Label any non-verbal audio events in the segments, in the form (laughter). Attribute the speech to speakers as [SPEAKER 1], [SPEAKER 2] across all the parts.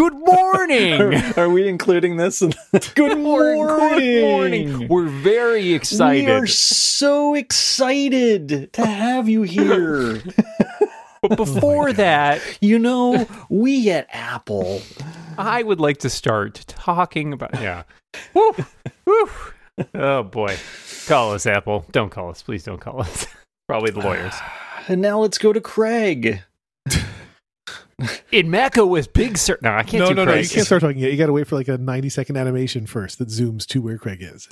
[SPEAKER 1] Good morning.
[SPEAKER 2] Are, are we including this? (laughs) in- the- Good morning.
[SPEAKER 1] Good morning. We're very excited.
[SPEAKER 2] We are so excited to have you here. (laughs)
[SPEAKER 1] But before oh that,
[SPEAKER 2] you know, we at Apple.
[SPEAKER 1] I would like to start talking about yeah. (laughs) Woo, woo. Oh boy. Call us Apple. Don't call us. Please don't call us. Probably the lawyers. (sighs)
[SPEAKER 2] And now let's go to Craig. (laughs)
[SPEAKER 1] In Mac OS Big Sur No, I can't
[SPEAKER 3] no,
[SPEAKER 1] do
[SPEAKER 3] no, no. You can't start talking yet. You got to wait for like a 90 second animation first that zooms to where Craig is.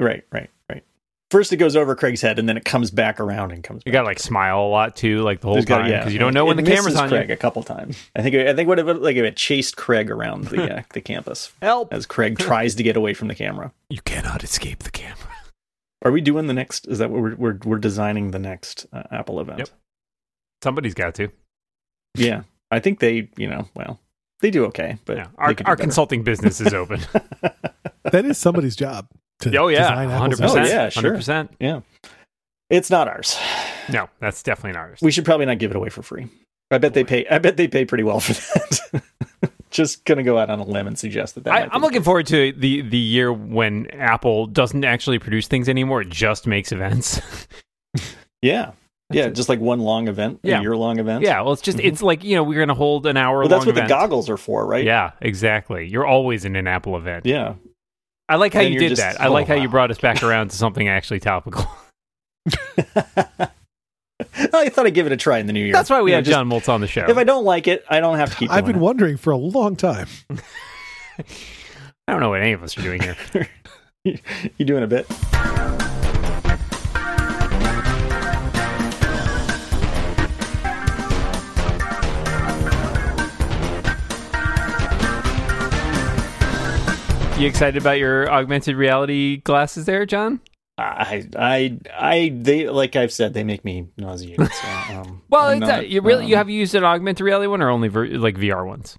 [SPEAKER 2] Right, right, right. First it goes over Craig's head and then it comes back around and comes
[SPEAKER 1] You got to like smile a lot too, like the whole
[SPEAKER 2] There's got-
[SPEAKER 1] time
[SPEAKER 2] yeah,
[SPEAKER 1] because you don't know when
[SPEAKER 2] it
[SPEAKER 1] the camera's on
[SPEAKER 2] Craig
[SPEAKER 1] you.
[SPEAKER 2] a couple times. I think I think what if it, like if it chased Craig around the (laughs) uh, the campus
[SPEAKER 1] Help!
[SPEAKER 2] as Craig tries to get away from the camera.
[SPEAKER 1] You cannot escape the camera.
[SPEAKER 2] Are we doing the next? Is that what we're we're, we're designing the next uh, Apple event?
[SPEAKER 1] Yep. Somebody's got to.
[SPEAKER 2] Yeah, I think they. You know, well, they do okay, but
[SPEAKER 1] Yeah. Our, our consulting business is open. (laughs)
[SPEAKER 3] That is somebody's job. To
[SPEAKER 1] oh yeah,
[SPEAKER 3] design Apple's
[SPEAKER 1] hundred
[SPEAKER 2] Oh,
[SPEAKER 1] percent.
[SPEAKER 2] yeah, sure.
[SPEAKER 1] hundred percent.
[SPEAKER 2] Yeah, it's not ours.
[SPEAKER 1] No, that's definitely not ours.
[SPEAKER 2] We should probably not give it away for free. I bet they pay. I bet they pay pretty well for that. (laughs) Just gonna go out on a limb and suggest that that.
[SPEAKER 1] I,
[SPEAKER 2] might be
[SPEAKER 1] I'm looking forward to the the year when Apple doesn't actually produce things anymore; it just makes events. (laughs)
[SPEAKER 2] Yeah, yeah,
[SPEAKER 1] it.
[SPEAKER 2] just like one long event,
[SPEAKER 1] Yeah.
[SPEAKER 2] a year long event.
[SPEAKER 1] yeah, well, it's just
[SPEAKER 2] Mhm.
[SPEAKER 1] it's like you know we're gonna hold an hour.
[SPEAKER 2] well, that's what
[SPEAKER 1] event.
[SPEAKER 2] the goggles are for, right?
[SPEAKER 1] Yeah, exactly. You're always in an Apple event.
[SPEAKER 2] yeah.
[SPEAKER 1] I like how
[SPEAKER 2] And
[SPEAKER 1] you did
[SPEAKER 2] just-
[SPEAKER 1] that. I like
[SPEAKER 2] oh,
[SPEAKER 1] how you brought us back around to something actually topical. (laughs) (laughs)
[SPEAKER 2] I thought I'd give it a try in the new year.
[SPEAKER 1] That's why we
[SPEAKER 2] You know, just-
[SPEAKER 1] John Moltz on the show.
[SPEAKER 2] If I don't like it, I don't have to keep. It.
[SPEAKER 3] I've
[SPEAKER 2] doing
[SPEAKER 3] been wondering for a long time. (laughs)
[SPEAKER 1] I don't know what any of us are doing here.
[SPEAKER 2] it. you doing a bit?
[SPEAKER 1] You excited about your augmented reality glasses there, John?
[SPEAKER 2] I, I, I, they like I've said, they make me nauseated. So, (laughs) um,
[SPEAKER 1] Well,
[SPEAKER 2] I'm
[SPEAKER 1] it's, uh,
[SPEAKER 2] not,
[SPEAKER 1] you really you
[SPEAKER 2] um,
[SPEAKER 1] have used an augmented reality one or only ver- like VR ones?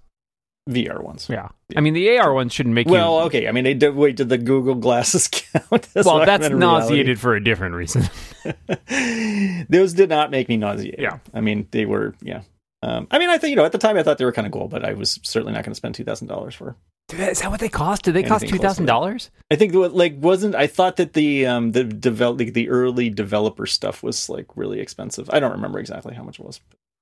[SPEAKER 2] VR ones.
[SPEAKER 1] Yeah, I mean the AR ones shouldn't make
[SPEAKER 2] Well,
[SPEAKER 1] you.
[SPEAKER 2] Well, okay. I mean, they did, wait. Did the Google glasses (laughs) count? as
[SPEAKER 1] well, that's nauseated for a different reason. (laughs)
[SPEAKER 2] Those did not make me nauseated.
[SPEAKER 1] Yeah.
[SPEAKER 2] I mean, they were. Yeah. Um, I mean, I think you know at the time I thought they were kind of cool, but I was certainly not going to spend two thousand dollars for.
[SPEAKER 1] Dude, is that what they cost? Did they cost two
[SPEAKER 2] Anything close to
[SPEAKER 1] thousand dollars?
[SPEAKER 2] I think like wasn't I thought that the um the develop the, the early developer stuff was like really expensive. I don't remember exactly how much it was.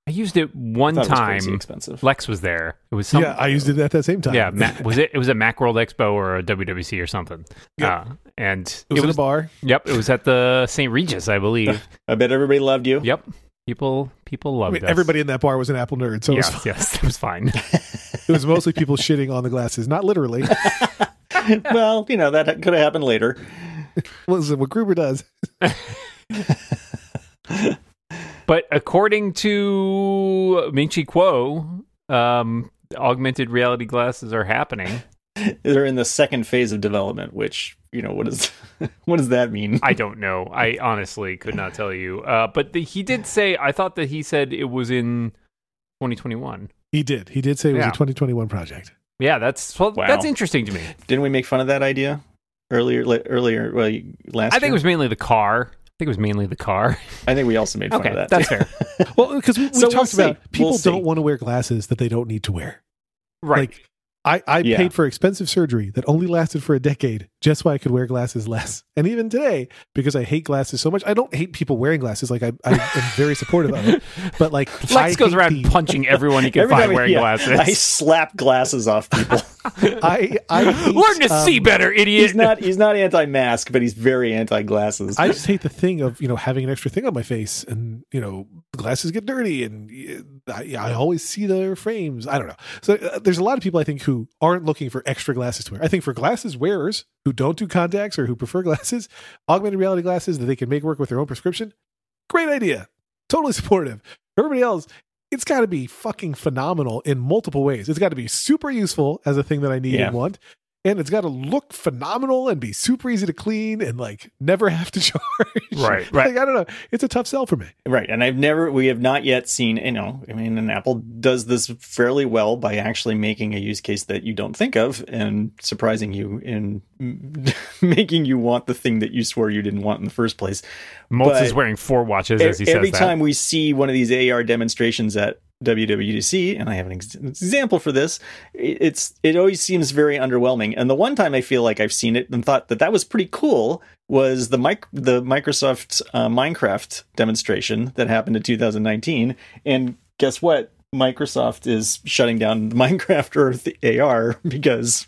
[SPEAKER 1] I used it one
[SPEAKER 2] I thought it was
[SPEAKER 1] time.
[SPEAKER 2] expensive.
[SPEAKER 1] Lex was there. It was some,
[SPEAKER 3] yeah, I used it at that same time.
[SPEAKER 1] Yeah, Ma- was it? It was a MacWorld Expo or a WWDC or something.
[SPEAKER 3] Yeah,
[SPEAKER 1] Uh, and
[SPEAKER 3] it was, in a bar.
[SPEAKER 1] Yep, it was at the St. Regis, I believe. (laughs)
[SPEAKER 2] I bet everybody loved you.
[SPEAKER 1] yep, people people
[SPEAKER 3] I
[SPEAKER 1] loved
[SPEAKER 3] mean,
[SPEAKER 1] us.
[SPEAKER 3] everybody in that bar was an Apple nerd, so it, was,
[SPEAKER 1] Yes, yes, it was fine. (laughs) (laughs)
[SPEAKER 3] it was mostly people shitting on the glasses, not literally. (laughs)
[SPEAKER 2] well, you know that could have happened later.
[SPEAKER 3] Listen, what Gruber does.
[SPEAKER 1] But according to Ming-Chi Kuo, um, augmented reality glasses are happening. (laughs)
[SPEAKER 2] They're in the second phase of development, which you know what does (laughs) what does that mean?
[SPEAKER 1] I don't know. I honestly could not tell you. Uh, but the, he did say. I thought that he said it was in 2021.
[SPEAKER 3] He did. He did say it was
[SPEAKER 1] Yeah.
[SPEAKER 3] a 2021 project.
[SPEAKER 1] Yeah, that's well,
[SPEAKER 2] Wow.
[SPEAKER 1] that's interesting to me.
[SPEAKER 2] Didn't we make fun of that idea earlier? li- Earlier, well, last.
[SPEAKER 1] I think it was mainly the car. I think it was mainly the car. (laughs)
[SPEAKER 2] I think we also made fun
[SPEAKER 1] Okay,
[SPEAKER 2] of that.
[SPEAKER 1] that's
[SPEAKER 2] too.
[SPEAKER 1] fair.
[SPEAKER 3] Well, because we, we
[SPEAKER 2] So we'll
[SPEAKER 3] talked
[SPEAKER 2] see.
[SPEAKER 3] about people
[SPEAKER 2] We'll
[SPEAKER 3] don't want to wear glasses that they don't need to wear.
[SPEAKER 1] Right.
[SPEAKER 3] Like, I, I
[SPEAKER 2] Yeah.
[SPEAKER 3] paid for expensive surgery that only lasted for a decade just so I could wear glasses less. And even today, because I hate glasses so much, I don't hate people wearing glasses. Like, I, I am very supportive of it. (laughs) But, like, I
[SPEAKER 1] Lex goes around
[SPEAKER 3] the-
[SPEAKER 1] punching everyone he can
[SPEAKER 2] Every
[SPEAKER 1] find wearing
[SPEAKER 2] yeah,
[SPEAKER 1] glasses.
[SPEAKER 2] I slap glasses off people. (laughs)
[SPEAKER 3] I, I (laughs) hate,
[SPEAKER 1] Learn to
[SPEAKER 3] um,
[SPEAKER 1] see better, idiot.
[SPEAKER 2] he's not he's not anti-mask, but he's very anti-glasses.
[SPEAKER 3] I just hate the thing of you know having an extra thing on my face, and you know glasses get dirty, and uh, I, I always see their frames. I don't know. So uh, there's a lot of people I think who aren't looking for extra glasses to wear. I think for glasses wearers who don't do contacts or who prefer glasses, augmented reality glasses that they can make work with their own prescription, great idea. Totally supportive. For everybody else, it's got to be fucking phenomenal in multiple ways. It's got to be super useful as a thing that I need
[SPEAKER 2] Yeah.
[SPEAKER 3] and want. And it's got to look phenomenal and be super easy to clean and like never (laughs) have to charge.
[SPEAKER 1] Right, (laughs) right.
[SPEAKER 3] Like, I don't know. It's a tough sell for me.
[SPEAKER 2] Right, and I've never, we have not yet seen, you know, I mean, and Apple does this fairly well by actually making a use case that you don't think of and surprising you in (laughs) making you want the thing that you swore you didn't want in the first place.
[SPEAKER 1] Moltz is wearing four watches as he
[SPEAKER 2] every
[SPEAKER 1] says that.
[SPEAKER 2] time we see one of these AR demonstrations at WWDC, and I have an ex- example for this. It's it always seems very underwhelming. And the one time I feel like I've seen it and thought that that was pretty cool was the mic- the Microsoft uh, Minecraft demonstration that happened in 2019. And guess what? Microsoft is shutting down (laughs) Minecraft Earth AR because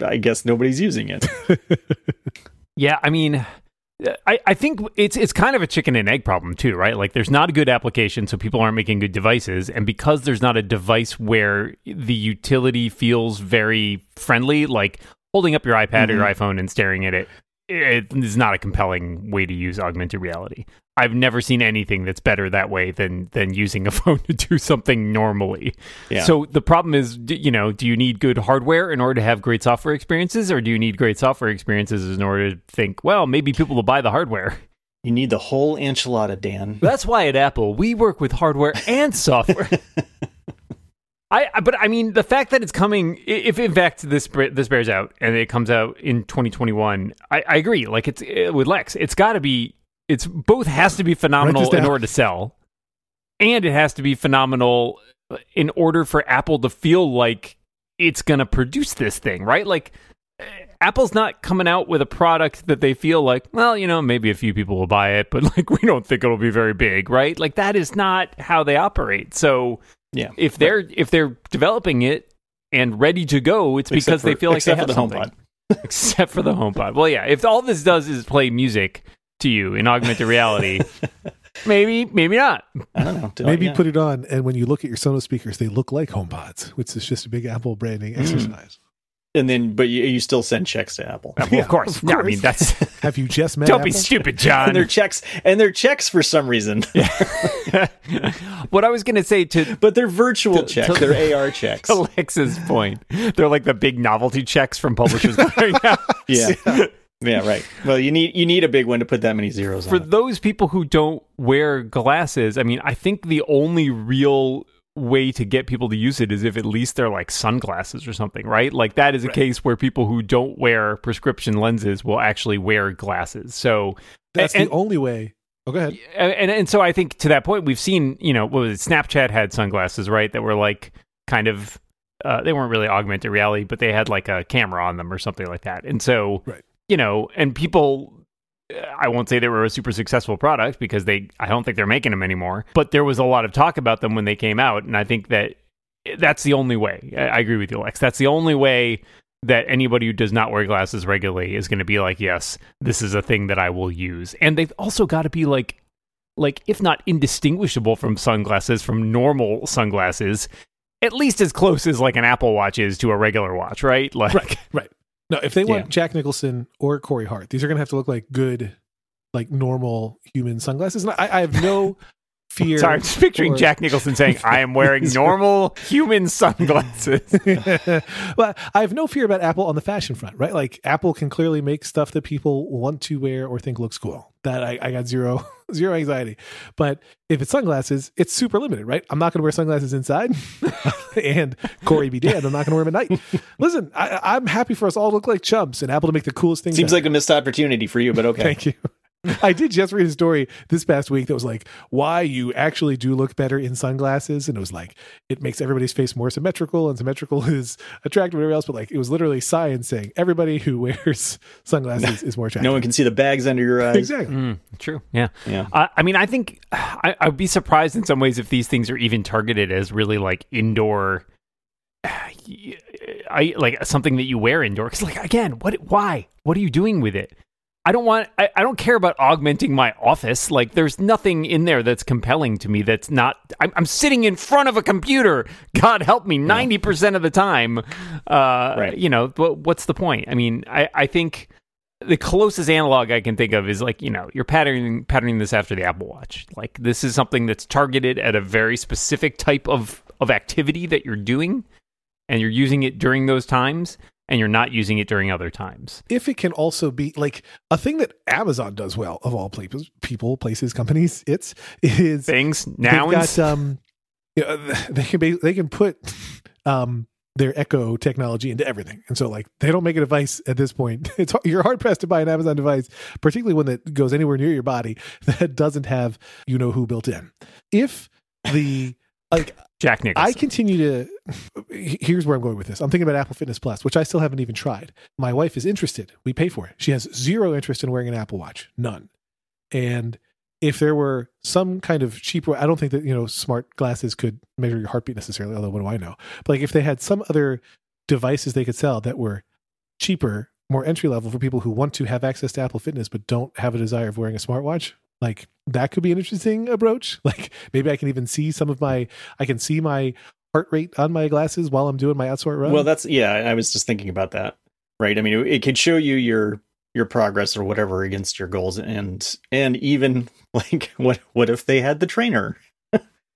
[SPEAKER 2] I guess nobody's using it. (laughs)
[SPEAKER 1] Yeah, I mean, I, I think it's it's kind of a chicken and egg problem too, right? Like there's not a good application, so people aren't making good devices, and because there's not a device where the utility feels very friendly, like holding up your iPad or your mm-hmm. iPhone and staring at it, it is not a compelling way to use augmented reality. I've never seen anything that's better that way than than using a (laughs) phone to do something normally.
[SPEAKER 2] Yeah.
[SPEAKER 1] So the problem is, you know, do you need good hardware in order to have great software experiences, or do you need great software experiences in order to think, well, maybe people will buy the hardware?
[SPEAKER 2] You need the whole enchilada, Dan.
[SPEAKER 1] That's why at Apple we work with hardware and (laughs) software. I, but I mean the fact that it's coming, if in fact this this bears out and it comes out in 2021, I, I agree. Like it's uh, with Lex, it's got to be, it's both has to be phenomenal in order to sell, and it has to be phenomenal in order for Apple to feel like it's going to produce this thing, right? Like uh, Apple's not coming out with a product that they feel like, well, you know, maybe a few people will buy it, but (laughs) like we don't think it'll be very big, right? Like that is not how they operate. So
[SPEAKER 2] Yeah.
[SPEAKER 1] if they're if they're developing it and ready to go, it's because
[SPEAKER 2] Except
[SPEAKER 1] they feel like they have
[SPEAKER 2] the
[SPEAKER 1] something.
[SPEAKER 2] HomePod. (laughs)
[SPEAKER 1] except for the HomePod. Well, yeah, if all this does is play music to you in augmented reality, (laughs) maybe maybe not.
[SPEAKER 2] I don't know. Do I-
[SPEAKER 3] Maybe
[SPEAKER 2] yeah.
[SPEAKER 3] put it on, and when you look at your Sonos speakers, they look like HomePods, which is just a big Apple branding
[SPEAKER 2] Mm.
[SPEAKER 3] exercise.
[SPEAKER 2] And then, but you, you still send checks to Apple.
[SPEAKER 1] Well,
[SPEAKER 3] Yeah,
[SPEAKER 1] of course.
[SPEAKER 3] of
[SPEAKER 1] Yeah, I mean that's (laughs)
[SPEAKER 3] Have you just met?
[SPEAKER 1] don't be stupid, (laughs) John.
[SPEAKER 2] and their checks, and their checks for some reason, (laughs)
[SPEAKER 1] what I was going to say to
[SPEAKER 2] but they're virtual
[SPEAKER 1] To-
[SPEAKER 2] checks.
[SPEAKER 1] to-
[SPEAKER 2] they're AR checks.
[SPEAKER 1] Alexa's point, they're like the big novelty checks from publishers going out.
[SPEAKER 2] Yeah. yeah, right. Well, you need you need a big one to put that many zeros
[SPEAKER 1] For
[SPEAKER 2] on. it.
[SPEAKER 1] those people who don't wear glasses, I mean, I think the only real way to get people to use it is if at least they're like sunglasses or something, right? Like that is a case where people who don't wear prescription lenses will actually wear glasses. So
[SPEAKER 3] That's
[SPEAKER 1] and-
[SPEAKER 3] the only way. Oh, go ahead.
[SPEAKER 1] and, and and so I think to that point, we've seen, you know, what was it? Snapchat had sunglasses, right? That were like kind of, uh, they weren't really augmented reality, but they had like a camera on them or something like that. And so,
[SPEAKER 3] Right.
[SPEAKER 1] you know, and people, I won't say they were a super successful product because they, I don't think they're making them anymore, but there was a lot of talk about them when they came out. And I think that that's the only way. I, agree with you, Lex. That's the only way that anybody who does not wear glasses regularly is going to be like, yes, this is a thing that I will use. And they've also got to be like, like if not indistinguishable from sunglasses from normal sunglasses, at least as close as like an Apple Watch is to a regular watch, right? Like,
[SPEAKER 3] Right, right. No, if they want
[SPEAKER 2] Yeah.
[SPEAKER 3] Jack Nicholson or Corey Hart, these are going to have to look like good, like normal human sunglasses. And I, I have no (laughs) fear.
[SPEAKER 1] sorry, I'm just picturing
[SPEAKER 3] or-
[SPEAKER 1] Jack Nicholson saying, (laughs) "I am wearing normal human sunglasses." (laughs)
[SPEAKER 3] well, I have no fear about Apple on the fashion front, right? Like Apple can clearly make stuff that people want to wear or think looks cool. That I, I got zero (laughs) zero anxiety. But if it's sunglasses, it's super limited, right? I'm not going to wear sunglasses inside, (laughs) and Corey be (laughs) damned, I'm not going to wear them at night. Listen, I, I'm happy for us all to look like chumps and Apple to make the coolest things.
[SPEAKER 2] Seems like a missed opportunity for you, but okay.
[SPEAKER 3] Thank you. I did just read a story this past week that was like why you actually do look better in sunglasses, and it was like it makes everybody's face more symmetrical, and symmetrical (laughs) is attractive, whatever else. But like it was literally science saying everybody who (laughs) wears sunglasses is more attractive.
[SPEAKER 2] No one can see the bags under your eyes.
[SPEAKER 3] exactly.
[SPEAKER 1] Mm, true. Yeah.
[SPEAKER 2] Yeah.
[SPEAKER 1] I I mean, I think I, I'd be surprised in some ways if these things are even targeted as really like indoor. (sighs) I like something that you wear indoor. Because, like, again, what? Why? What are you doing with it? I don't want. I, I don't care about augmenting my office. Like, there's nothing in there that's compelling to me. That's not. I'm, I'm sitting in front of a computer. (laughs) God help me, ninety percent of the time. Uh,
[SPEAKER 2] Right.
[SPEAKER 1] You know, what's the point? I mean, I, I think the closest analog I can think of is like you know you're patterning patterning this after the Apple Watch. Like this is something that's targeted at a very specific type of of activity that you're doing, and you're using it during those times, and you're not using it during other times.
[SPEAKER 3] If it can also be like a thing that Amazon does well of all places, people, places, companies, it's is
[SPEAKER 1] Things
[SPEAKER 3] they've got um you know, (laughs) they can be they can put um their echo technology into everything and so like they don't make a device at this point (laughs) it's you're hard pressed to buy an amazon device particularly one that goes anywhere near your body (laughs) that doesn't have you know who built in if the like
[SPEAKER 1] Jack Nicholson.
[SPEAKER 3] I continue to. Here's where I'm going with this. I'm thinking about Apple Fitness Plus, which I still haven't even tried. My wife is interested. We pay for it. She has zero interest in wearing an Apple Watch, none. And if there were some kind of cheaper, I don't think that you know smart glasses could measure your heartbeat necessarily. Although what do I know? But like if they had some other devices they could sell that were cheaper, more entry level for people who want to have access to Apple Fitness but don't have a desire of wearing a smartwatch, like that could be an interesting approach. (laughs) Like maybe I can even see some of my, I can see my heart rate on my glasses while I'm doing my outsort run.
[SPEAKER 2] Well, that's yeah. I was just thinking about that. Right. I mean, it, it could show you your your progress or whatever against your goals, and and even (laughs) like what what if they had the trainer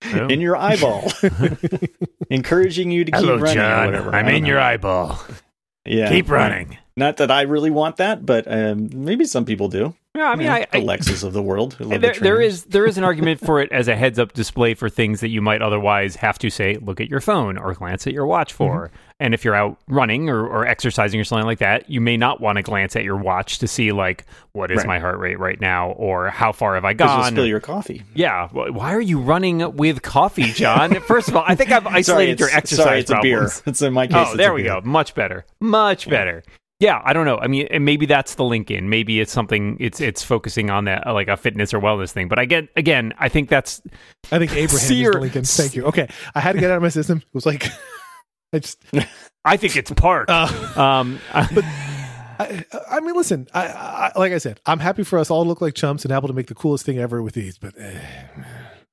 [SPEAKER 1] Oh.
[SPEAKER 2] in your eyeball, (laughs) encouraging you to keep
[SPEAKER 1] Hello,
[SPEAKER 2] running or
[SPEAKER 1] John.
[SPEAKER 2] whatever. I
[SPEAKER 1] I'm in
[SPEAKER 2] know.
[SPEAKER 1] your eyeball.
[SPEAKER 2] Yeah,
[SPEAKER 1] Keep running.
[SPEAKER 2] Not that I really want that, but um, maybe some people do.
[SPEAKER 1] Yeah, I mean,
[SPEAKER 2] Yeah,
[SPEAKER 1] I,
[SPEAKER 2] of the world. (laughs)
[SPEAKER 1] there,
[SPEAKER 2] the
[SPEAKER 1] there is there is an argument for it as a heads up display for things that you might otherwise have to say look at your phone or glance at your watch for.
[SPEAKER 2] Mm-hmm.
[SPEAKER 1] And if you're out running or, or exercising or something like that, you may not want to glance at your watch to see like what is
[SPEAKER 2] Right.
[SPEAKER 1] my heart rate right now or how far have I
[SPEAKER 2] 'Cause you'll
[SPEAKER 1] gone.
[SPEAKER 2] spill your coffee.
[SPEAKER 1] yeah, why are you running with coffee, John? (laughs) First of all, I think I've
[SPEAKER 2] Sorry,
[SPEAKER 1] isolated
[SPEAKER 2] it's,
[SPEAKER 1] your exercise
[SPEAKER 2] sorry, it's a beer. (laughs) It's in my case.
[SPEAKER 1] Oh,
[SPEAKER 2] it's
[SPEAKER 1] there we
[SPEAKER 2] beer.
[SPEAKER 1] go. Much better. Much
[SPEAKER 2] Yeah.
[SPEAKER 1] better. Yeah, I don't know. I mean, and maybe that's the link in. Maybe it's something. It's it's focusing on that uh, like a fitness or wellness thing. But I get again. I think that's
[SPEAKER 3] I think Abraham
[SPEAKER 1] See
[SPEAKER 3] is
[SPEAKER 1] your-
[SPEAKER 3] the Lincoln. Thank you. Okay, I had to get out of my system. It was like, (laughs) I just,
[SPEAKER 1] I think it's Park.
[SPEAKER 3] uh, (laughs)
[SPEAKER 1] um,
[SPEAKER 3] I, I mean, listen. I, I, like I said, I'm happy for us all to look like chumps and Apple to make the coolest thing ever with these. But eh,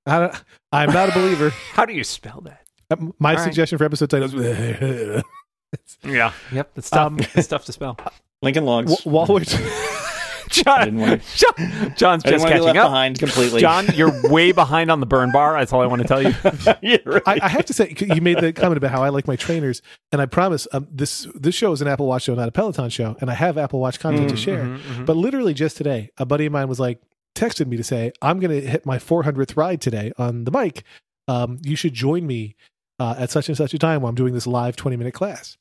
[SPEAKER 3] I don't, I'm not a believer. (laughs)
[SPEAKER 1] how do you spell that?
[SPEAKER 3] My
[SPEAKER 1] All right.
[SPEAKER 3] suggestion for episode titles.
[SPEAKER 1] Yeah. Yep. It's tough.
[SPEAKER 3] Um,
[SPEAKER 1] it's tough to spell.
[SPEAKER 2] Lincoln Logs.
[SPEAKER 3] While we're (laughs) (laughs)
[SPEAKER 1] John,
[SPEAKER 2] didn't wanna-
[SPEAKER 1] John- John's
[SPEAKER 2] I didn't
[SPEAKER 1] just
[SPEAKER 2] want to be
[SPEAKER 1] catching
[SPEAKER 2] left
[SPEAKER 1] up.
[SPEAKER 2] behind completely.
[SPEAKER 1] John, you're way behind on the burn bar. That's all I want to tell you. (laughs)
[SPEAKER 2] Yeah, right.
[SPEAKER 3] I, I have to say, you made the comment about how I like my trainers, and I promise um, this this show is an Apple Watch show, not a Peloton show, and I have Apple Watch content to
[SPEAKER 2] Mm,
[SPEAKER 3] share.
[SPEAKER 1] Mhm, mhm.
[SPEAKER 3] But literally just today, a buddy of mine was like, texted me to say, I'm going to hit my 400th ride today on the bike. Um, you should join me uh, at such and such a time while I'm doing this live 20 minute class.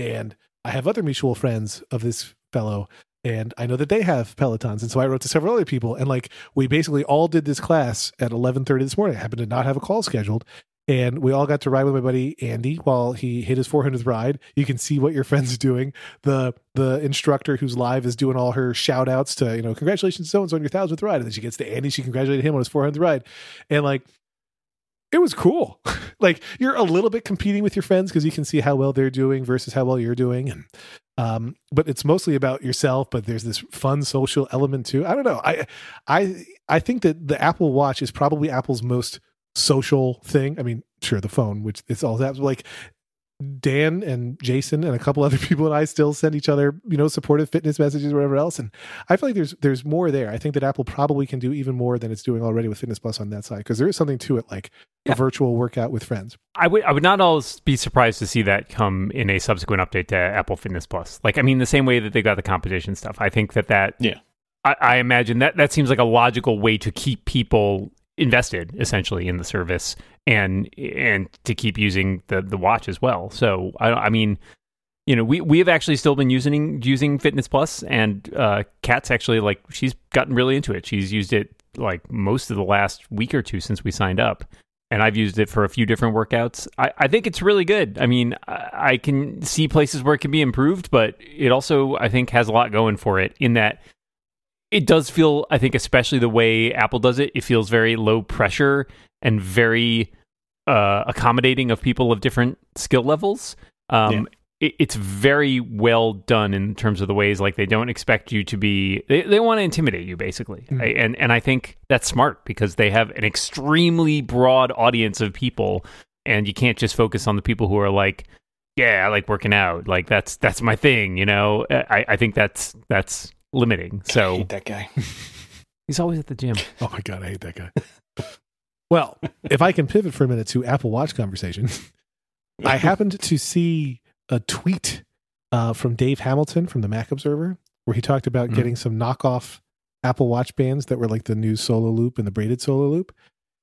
[SPEAKER 3] And I have other mutual friends of this fellow, and I know that they have Pelotons. And so I wrote to several other people, and like we basically all did this class at 11:30 this morning. I happened to not have a call scheduled. And we all got to ride with my buddy Andy while he hit his 400th ride. You can see what your (laughs) friends doing. The the instructor who's live is doing all her shout outs to, you know, congratulations so and so on your thousandth ride. And then she gets to Andy, she congratulated him on his 400th ride. And like, it was cool. (laughs) like you're a little bit competing with your friends because you can see how well they're doing versus how well you're doing. And um, but it's mostly about yourself, but there's this fun social element too. I don't know. I I I think that the Apple Watch is probably Apple's most social thing. I mean, sure, the phone, which it's all that like Dan and Jason and a couple other (laughs) people and I still send each other, you know, supportive fitness messages or whatever else. And I feel like there's there's more there. I think that Apple probably can do even more than it's doing already with Fitness Plus on that side because there is something to it, like
[SPEAKER 1] Yeah.
[SPEAKER 3] a virtual workout with friends.
[SPEAKER 1] I would I would not always be surprised to see that come in a subsequent update to Apple Fitness Plus. Like I mean, the same way that they got the competition stuff. I think that that
[SPEAKER 2] Yeah.
[SPEAKER 1] I, I imagine that that seems like a logical way to keep people invested essentially in the service and and to keep using the the watch as well. So I I mean. You know, we, we have actually still been using using Fitness Plus, and uh, Kat's actually like she's gotten really into it. She's used it like most of the last week or two since we signed up and I've used it for a few different workouts. I, I think it's really good. I mean, I, I can see places where it can be improved, but it also, I think, has a lot going for it in that it does feel, I think, especially the way Apple does it, it feels very low pressure and very uh, accommodating of people of different skill levels. Um,
[SPEAKER 2] Yeah.
[SPEAKER 1] it, it's very well done in terms of the ways like they don't expect you to be they, they want to intimidate you basically
[SPEAKER 3] Mhm.
[SPEAKER 1] right? and and i think that's smart because they have an extremely broad audience of people and you can't just focus on the people who are like yeah i like working out like that's that's my thing you know i i think that's that's limiting
[SPEAKER 2] I
[SPEAKER 1] so
[SPEAKER 2] hate that guy. (laughs)
[SPEAKER 1] he's always at the gym (laughs)
[SPEAKER 3] Oh my god, I hate that guy. well, if I can pivot for a minute to Apple Watch conversation, I (laughs) happened to see a tweet uh, from Dave Hamilton from the Mac Observer where he talked about
[SPEAKER 1] Mhm.
[SPEAKER 3] getting some knockoff Apple Watch bands that were like the new Solo Loop and the braided Solo Loop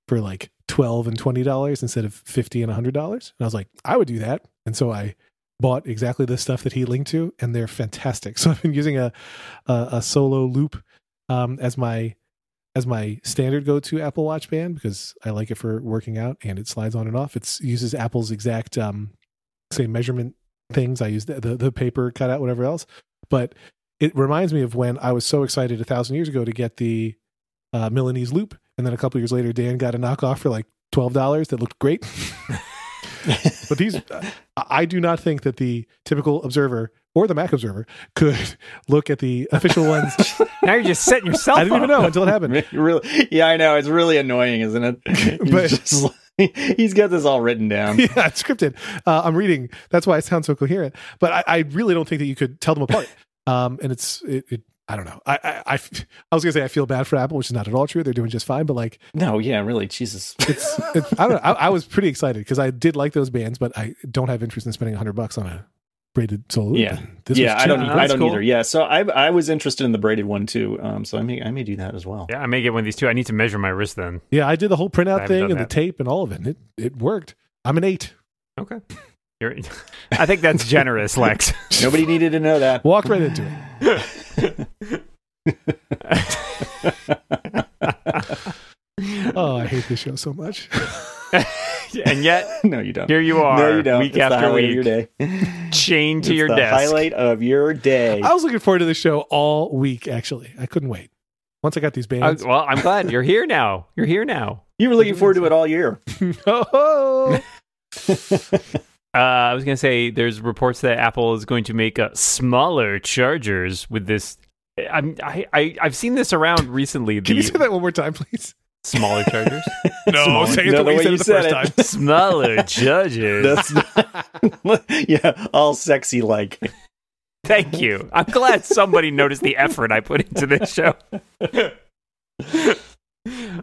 [SPEAKER 3] for like twelve and twenty dollars instead of fifty and hundred dollars. And I was like, I would do that. And so I bought exactly the stuff that he linked to, and they're fantastic. (laughs) So I've been using a a, a Solo Loop um, as my as my standard go-to Apple Watch band because I like it for working out and it slides on and off. It uses Apple's exact um, measurement things. I use the, the the paper cutout, whatever else. But it reminds me of when I was so excited a thousand years ago to get the uh, Milanese loop, and then a couple years later, Dan got a knockoff for like twelve dollars that looked great. (laughs) (laughs) but these, I do not think that the typical observer or the Mac observer could (laughs) look at the official ones. (laughs)
[SPEAKER 1] now you're just setting yourself.
[SPEAKER 3] I didn't
[SPEAKER 1] up.
[SPEAKER 3] even know until it happened.
[SPEAKER 2] really, yeah, I know. It's really annoying, isn't it? He's,
[SPEAKER 3] But-
[SPEAKER 2] just he's got this all written down.
[SPEAKER 3] yeah, it's scripted. Uh, I'm reading. That's why I sound so coherent. But I, I really don't think that you could tell them apart. Um, and it's it, it I don't know. I (laughs) I was gonna say I feel bad for Apple, which is not at all true. They're doing just fine. But like
[SPEAKER 2] No, yeah, really, Jesus.
[SPEAKER 3] it's, (laughs) it's I don't know. I, I was pretty excited because I did like those bands, but I don't have interest in spending hundred bucks on a braided solo. loop.
[SPEAKER 2] Yeah.
[SPEAKER 3] This
[SPEAKER 2] yeah, I don't.
[SPEAKER 3] cheap.
[SPEAKER 1] cheap.
[SPEAKER 2] I don't
[SPEAKER 1] cool.
[SPEAKER 2] either. Yeah, so I I was interested in the braided one too. Um, so I may I may do that as well.
[SPEAKER 1] Yeah, I may get one of these too. I need to measure my wrist then.
[SPEAKER 3] Yeah, I did the whole printout thing
[SPEAKER 1] done
[SPEAKER 3] and the tape and all of it. And it it worked. I'm an eight.
[SPEAKER 1] Okay. You're, (laughs) I think that's generous, Lex.
[SPEAKER 2] Nobody needed to know that.
[SPEAKER 3] Walk right into it. (laughs) Oh, I hate this show so much. (laughs)
[SPEAKER 1] and yet, (laughs)
[SPEAKER 2] no, you don't.
[SPEAKER 1] here you are,
[SPEAKER 2] no, you don't.
[SPEAKER 1] week
[SPEAKER 2] It's
[SPEAKER 1] after week,
[SPEAKER 2] your day.
[SPEAKER 1] chained to
[SPEAKER 2] It's
[SPEAKER 1] your
[SPEAKER 2] the
[SPEAKER 1] desk.
[SPEAKER 2] Highlight of your day.
[SPEAKER 3] I was looking forward to this show all week. Actually, I couldn't wait. Once I got these
[SPEAKER 1] Uh,
[SPEAKER 3] bands,
[SPEAKER 1] well, I'm glad you're here now. You're here now.
[SPEAKER 2] You were looking forward to it all year.
[SPEAKER 3] oh,
[SPEAKER 1] Uh, I was going to say there's reports that Apple is going to make uh, smaller chargers with this. I'm, I, I, I've seen this around recently.
[SPEAKER 3] can you say that one more time, please?
[SPEAKER 1] smaller chargers. (laughs)
[SPEAKER 3] No,
[SPEAKER 2] Smaller.
[SPEAKER 3] say it
[SPEAKER 2] No,
[SPEAKER 3] the way you said it the first
[SPEAKER 2] said
[SPEAKER 3] time. (laughs)
[SPEAKER 1] smaller chargers.
[SPEAKER 2] That's not, (laughs) yeah, all sexy like.
[SPEAKER 1] Thank you. I'm glad somebody noticed the effort I put into this show.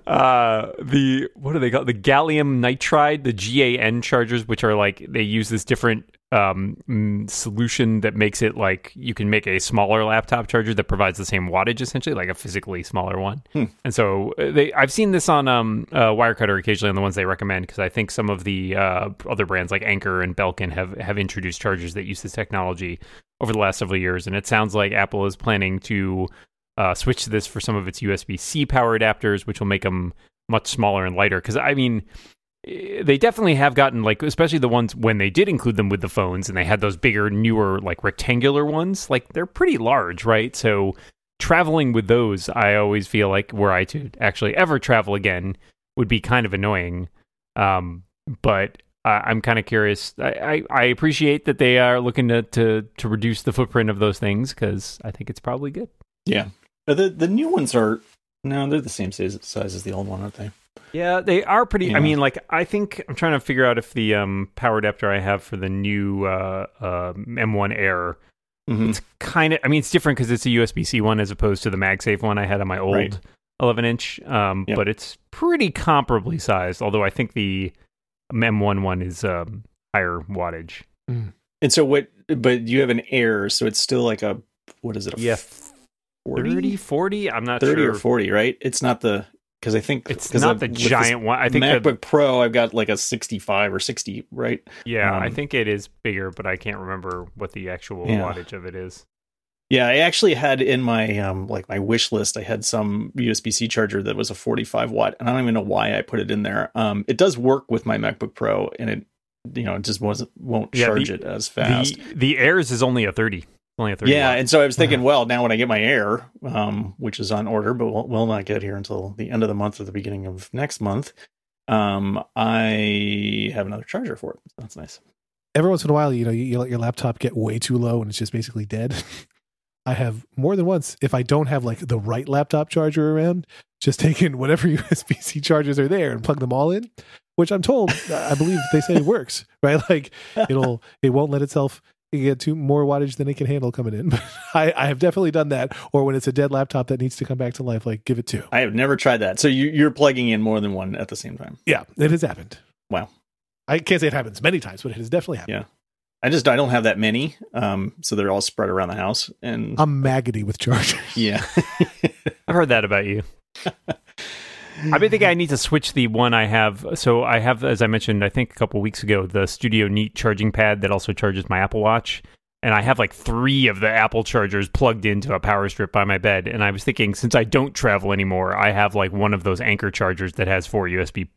[SPEAKER 1] Uh the what are they called the gallium nitride the GAN chargers which are like they use this different um mm, solution that makes it like you can make a smaller laptop charger that provides the same wattage essentially like a physically smaller one.
[SPEAKER 2] Hmm.
[SPEAKER 1] and so uh, they i've seen this on um uh, wirecutter occasionally on the ones they recommend because i think some of the uh other brands like Anker and belkin have have introduced chargers that use this technology over the last several years. And it sounds like apple is planning to uh, switch to this for some of its USB-C power adapters, which will make them much smaller and lighter. Because I mean, eh, they definitely have gotten like, especially the ones when they did include them with the phones, and they had those bigger, newer, like rectangular ones. Like they're pretty large, right? So traveling with those, I always feel like were I to actually ever travel again, would be kind of annoying. Um, but I'm kind of curious. I, I, I appreciate that they are looking to to, to reduce the footprint of those things because I think it's probably good.
[SPEAKER 2] Yeah, the the new ones are no, they're the same size, size as the old one, aren't they?
[SPEAKER 1] Yeah, they are pretty.
[SPEAKER 2] Yeah.
[SPEAKER 1] I mean, like I think I'm trying to figure out if the um, power adapter I have for the new uh, uh, M1 Air,
[SPEAKER 2] Mhm.
[SPEAKER 1] it's kind of. I mean, it's different because it's a USB C one as opposed to the MagSafe one I had on my old
[SPEAKER 2] Right.
[SPEAKER 1] 11 inch. Um,
[SPEAKER 2] Yep.
[SPEAKER 1] but it's pretty comparably sized. Although I think the M1 one is um, higher wattage.
[SPEAKER 2] And so what? But you have an Air, so it's still like a what is it? A
[SPEAKER 1] Yeah,
[SPEAKER 2] 40?
[SPEAKER 1] 30, 40? I'm not
[SPEAKER 2] 30
[SPEAKER 1] sure.
[SPEAKER 2] or forty, right? It's not the because I think
[SPEAKER 1] it's not
[SPEAKER 2] I've-
[SPEAKER 1] the giant one. I think the,
[SPEAKER 2] MacBook Pro, I've got like a sixty-five or sixty, right?
[SPEAKER 1] yeah, I
[SPEAKER 2] um,
[SPEAKER 1] think it is bigger, but I can't remember what the actual
[SPEAKER 2] Yeah.
[SPEAKER 1] wattage of it is.
[SPEAKER 2] Yeah, I actually had in my um like my wish list, I had some USB C charger that was a 45 watt, and I don't even know why I put it in there. Um, it does work with my MacBook Pro, and it you know it just wasn't won't
[SPEAKER 1] Yeah,
[SPEAKER 2] charge
[SPEAKER 1] the-
[SPEAKER 2] it as fast.
[SPEAKER 1] The the Airs is only a thirty. Only a thirty.
[SPEAKER 2] yeah,
[SPEAKER 1] watt.
[SPEAKER 2] and so I was thinking, (laughs) well, now when I get my Air, um, which is on order, but will, will not get here until the end of the month or the beginning of next month, um, I have another charger for it. So that's nice.
[SPEAKER 3] Every once in a while, you know, you, you let your laptop get way too low and it's just basically dead. (laughs) I have more than once, if I don't have like the right laptop charger around, just taken whatever (laughs) USB C chargers are there and plug them all in, which I'm told, I believe they say it works, right? Like it'll, it won't let itself get two more wattage than it can handle coming in. (laughs) But I, I have definitely done that. Or when it's a dead laptop that needs to come back to life, like give it two.
[SPEAKER 2] I have never tried that. So you, you're plugging in more than one at the same time.
[SPEAKER 3] Yeah, it has happened.
[SPEAKER 2] Wow.
[SPEAKER 3] I can't say it happens many times, but it has definitely happened.
[SPEAKER 2] Yeah. I just I don't have that many, um, so they're all spread around the house, and
[SPEAKER 3] I'm maggoty with chargers.
[SPEAKER 2] yeah, (laughs)
[SPEAKER 1] I've heard that about you. (laughs) I think I need to switch the one I have. So I have, as I mentioned, I think a couple weeks ago, the Studio Neat charging pad that also charges my Apple Watch. and I have like three of the Apple chargers plugged into a power strip by my bed. And I was thinking, since I don't travel anymore, I have like one of those Anker chargers that has four USB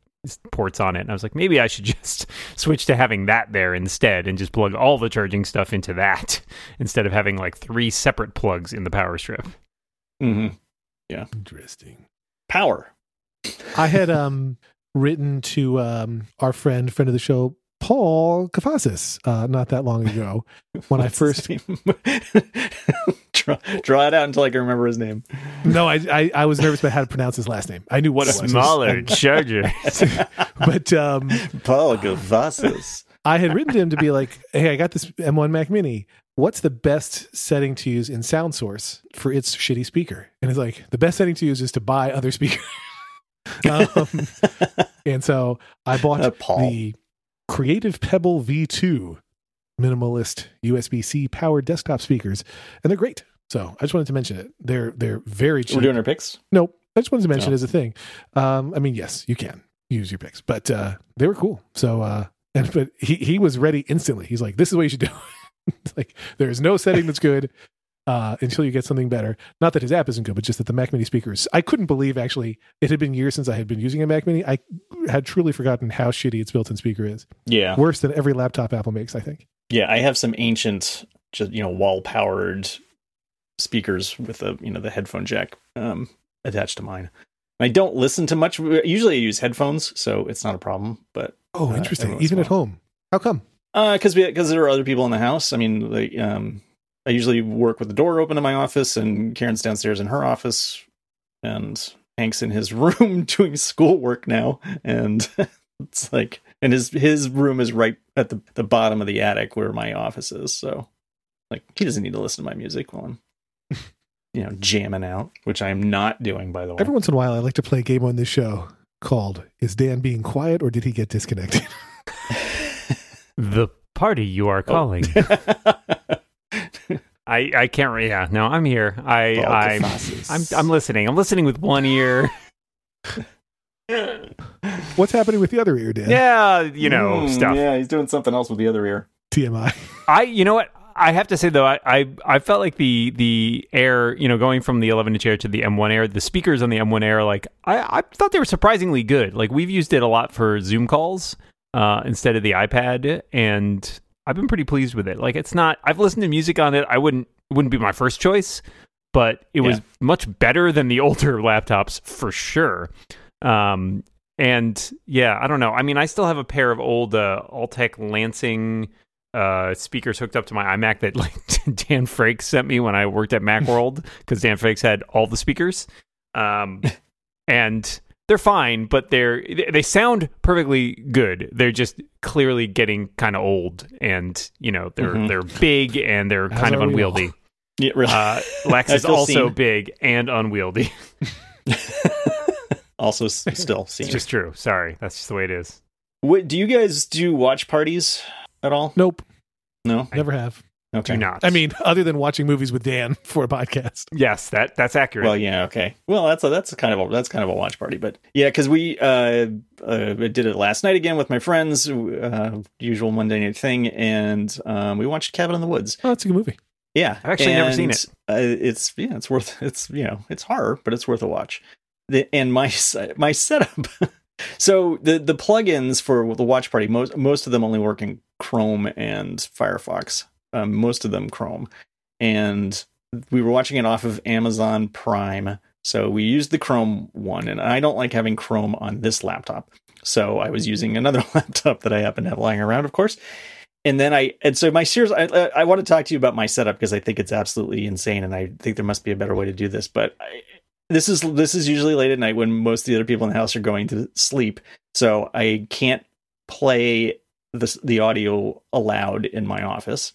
[SPEAKER 1] ports on it. And I was like, maybe I should (laughs) just switch to having that there instead and just plug all the charging stuff into that (laughs) instead of having like three separate plugs in the power strip.
[SPEAKER 2] Mm-hmm. Yeah.
[SPEAKER 3] Interesting.
[SPEAKER 2] Power.
[SPEAKER 3] I had um written to um our friend, friend of the show, Paul Kafasis, uh, not that long ago (laughs) when I first.
[SPEAKER 2] name? (laughs) draw, draw it out until I can remember his name.
[SPEAKER 3] No, I, I I was nervous about how to pronounce his last name. I knew what it was,
[SPEAKER 1] Smaller (laughs) charger.
[SPEAKER 3] but um,
[SPEAKER 2] Paul Kafasis.
[SPEAKER 3] I had written to him to be like, "Hey, I got this M1 Mac Mini. What's the best setting to use in Sound Source for its shitty speaker?" And it's like, "The best setting to use is to buy other speakers." Um, (laughs) and so I bought
[SPEAKER 2] Uh,
[SPEAKER 3] the Creative Pebble V2 minimalist USB C powered desktop speakers, and they're great. So I just wanted to mention it. They're they're very cheap.
[SPEAKER 2] We're doing our picks.
[SPEAKER 3] Nope. I just wanted to mention
[SPEAKER 2] Oh.
[SPEAKER 3] it as a thing. Um, I mean, yes, you can use your picks, but uh, they were cool. So, uh, and but he he was ready instantly. He's like, "This is what you should do." (laughs) it's like there is no setting that's good uh, until you get something better. Not that his app isn't good, but just that the Mac Mini speakers. I couldn't believe actually it had been years since I had been using a Mac Mini. I had truly forgotten how shitty its built-in speaker is.
[SPEAKER 2] Yeah.
[SPEAKER 3] Worse than every laptop Apple makes, I think.
[SPEAKER 2] Yeah, I have some ancient, just you know, wall powered speakers with the you know the headphone jack um, attached to mine. I don't listen to much. Usually, I use headphones, so it's not a problem. But
[SPEAKER 3] Oh,
[SPEAKER 2] Uh,
[SPEAKER 3] interesting.
[SPEAKER 2] once
[SPEAKER 3] Even
[SPEAKER 2] a
[SPEAKER 3] at home. How come?
[SPEAKER 2] because because there are other people in the house. I mean, like um, I usually work with the door open in my office, and Karen's downstairs in her office, and Hank's in his (laughs) room doing schoolwork now, and (laughs) it's like, and his his room is right at the the bottom of the attic where my office is. So, like, he doesn't need to listen to my music while I'm. (laughs) You know, jamming out, which I'm not doing, by the way.
[SPEAKER 3] Every once in a while, I like to play a game on this show called "Is Dan being quiet or did he get disconnected?"
[SPEAKER 1] the party you are oh. calling. I, I can't. re- Yeah, no, I'm here. I I'm, I'm I'm listening. I'm listening with one ear.
[SPEAKER 3] What's happening with the other ear, Dan?
[SPEAKER 1] yeah, you know
[SPEAKER 2] Mm,
[SPEAKER 1] stuff.
[SPEAKER 2] Yeah, he's doing something else with the other ear.
[SPEAKER 3] TMI.
[SPEAKER 1] I you know what I have to say though I, I I felt like the the Air you know going from the 11 inch Air to the M1 Air the speakers on the M1 Air like I I thought they were surprisingly good like we've used it a lot for Zoom calls uh, instead of the iPad and I've been pretty pleased with it. Like it's not I've listened to music on it. I wouldn't it wouldn't be my first choice but it was
[SPEAKER 2] Yeah.
[SPEAKER 1] much better than the (laughs) older laptops for sure. Um and yeah I don't know. I mean I still have a pair of old uh, Altec Lansing uh, speakers hooked up to my iMac that (laughs) like Dan Frakes sent me when I worked at Macworld because Dan Frakes had all the speakers, um, (laughs) and they're fine, but they're they- they sound perfectly good. They're just clearly getting kind of old, and you know they're
[SPEAKER 2] Mhm.
[SPEAKER 1] they're big and they're
[SPEAKER 3] As
[SPEAKER 1] kind of
[SPEAKER 3] are we all.
[SPEAKER 1] unwieldy. (laughs)
[SPEAKER 2] Yeah, really.
[SPEAKER 1] Uh, (laughs) Lex is also
[SPEAKER 2] seen.
[SPEAKER 1] big and unwieldy. (laughs)
[SPEAKER 2] also, s- still
[SPEAKER 1] It's just true. Sorry, that's just the way it is.
[SPEAKER 2] What, do you guys do watch parties at all?
[SPEAKER 3] Nope,
[SPEAKER 2] No.
[SPEAKER 3] never have.
[SPEAKER 2] Okay.
[SPEAKER 1] Do not.
[SPEAKER 3] I mean, (laughs) other than watching movies with Dan (laughs) for a podcast.
[SPEAKER 1] yes, that that's accurate.
[SPEAKER 2] Well, yeah, okay. Well, that's a, that's a kind of a that's kind of a watch party, but yeah, because we uh, uh did it last night again with my friends, uh, usual Monday night thing, and um, we watched Cabin in the Woods.
[SPEAKER 3] Oh, it's a good movie.
[SPEAKER 2] Yeah,
[SPEAKER 1] I've actually never seen
[SPEAKER 2] it. Uh, it's yeah, it's worth it's you know it's horror, but it's worth a watch. The, and my my setup. (laughs) so the the plugins for the watch party most most of them only work in Chrome and Firefox. Um, most of them Chrome, and we were watching it off of Amazon Prime. So we used the Chrome one, and I don't like having Chrome on this laptop. So I was using another (laughs) laptop that I happen to have lying around, of course and then I and so my serious I, I I want to talk to you about my setup because I think it's absolutely insane and I think there must be a better way to do this. But I, this is this is usually late at night when most of the other people in the house are going to sleep, so I can't play the the audio aloud in my office,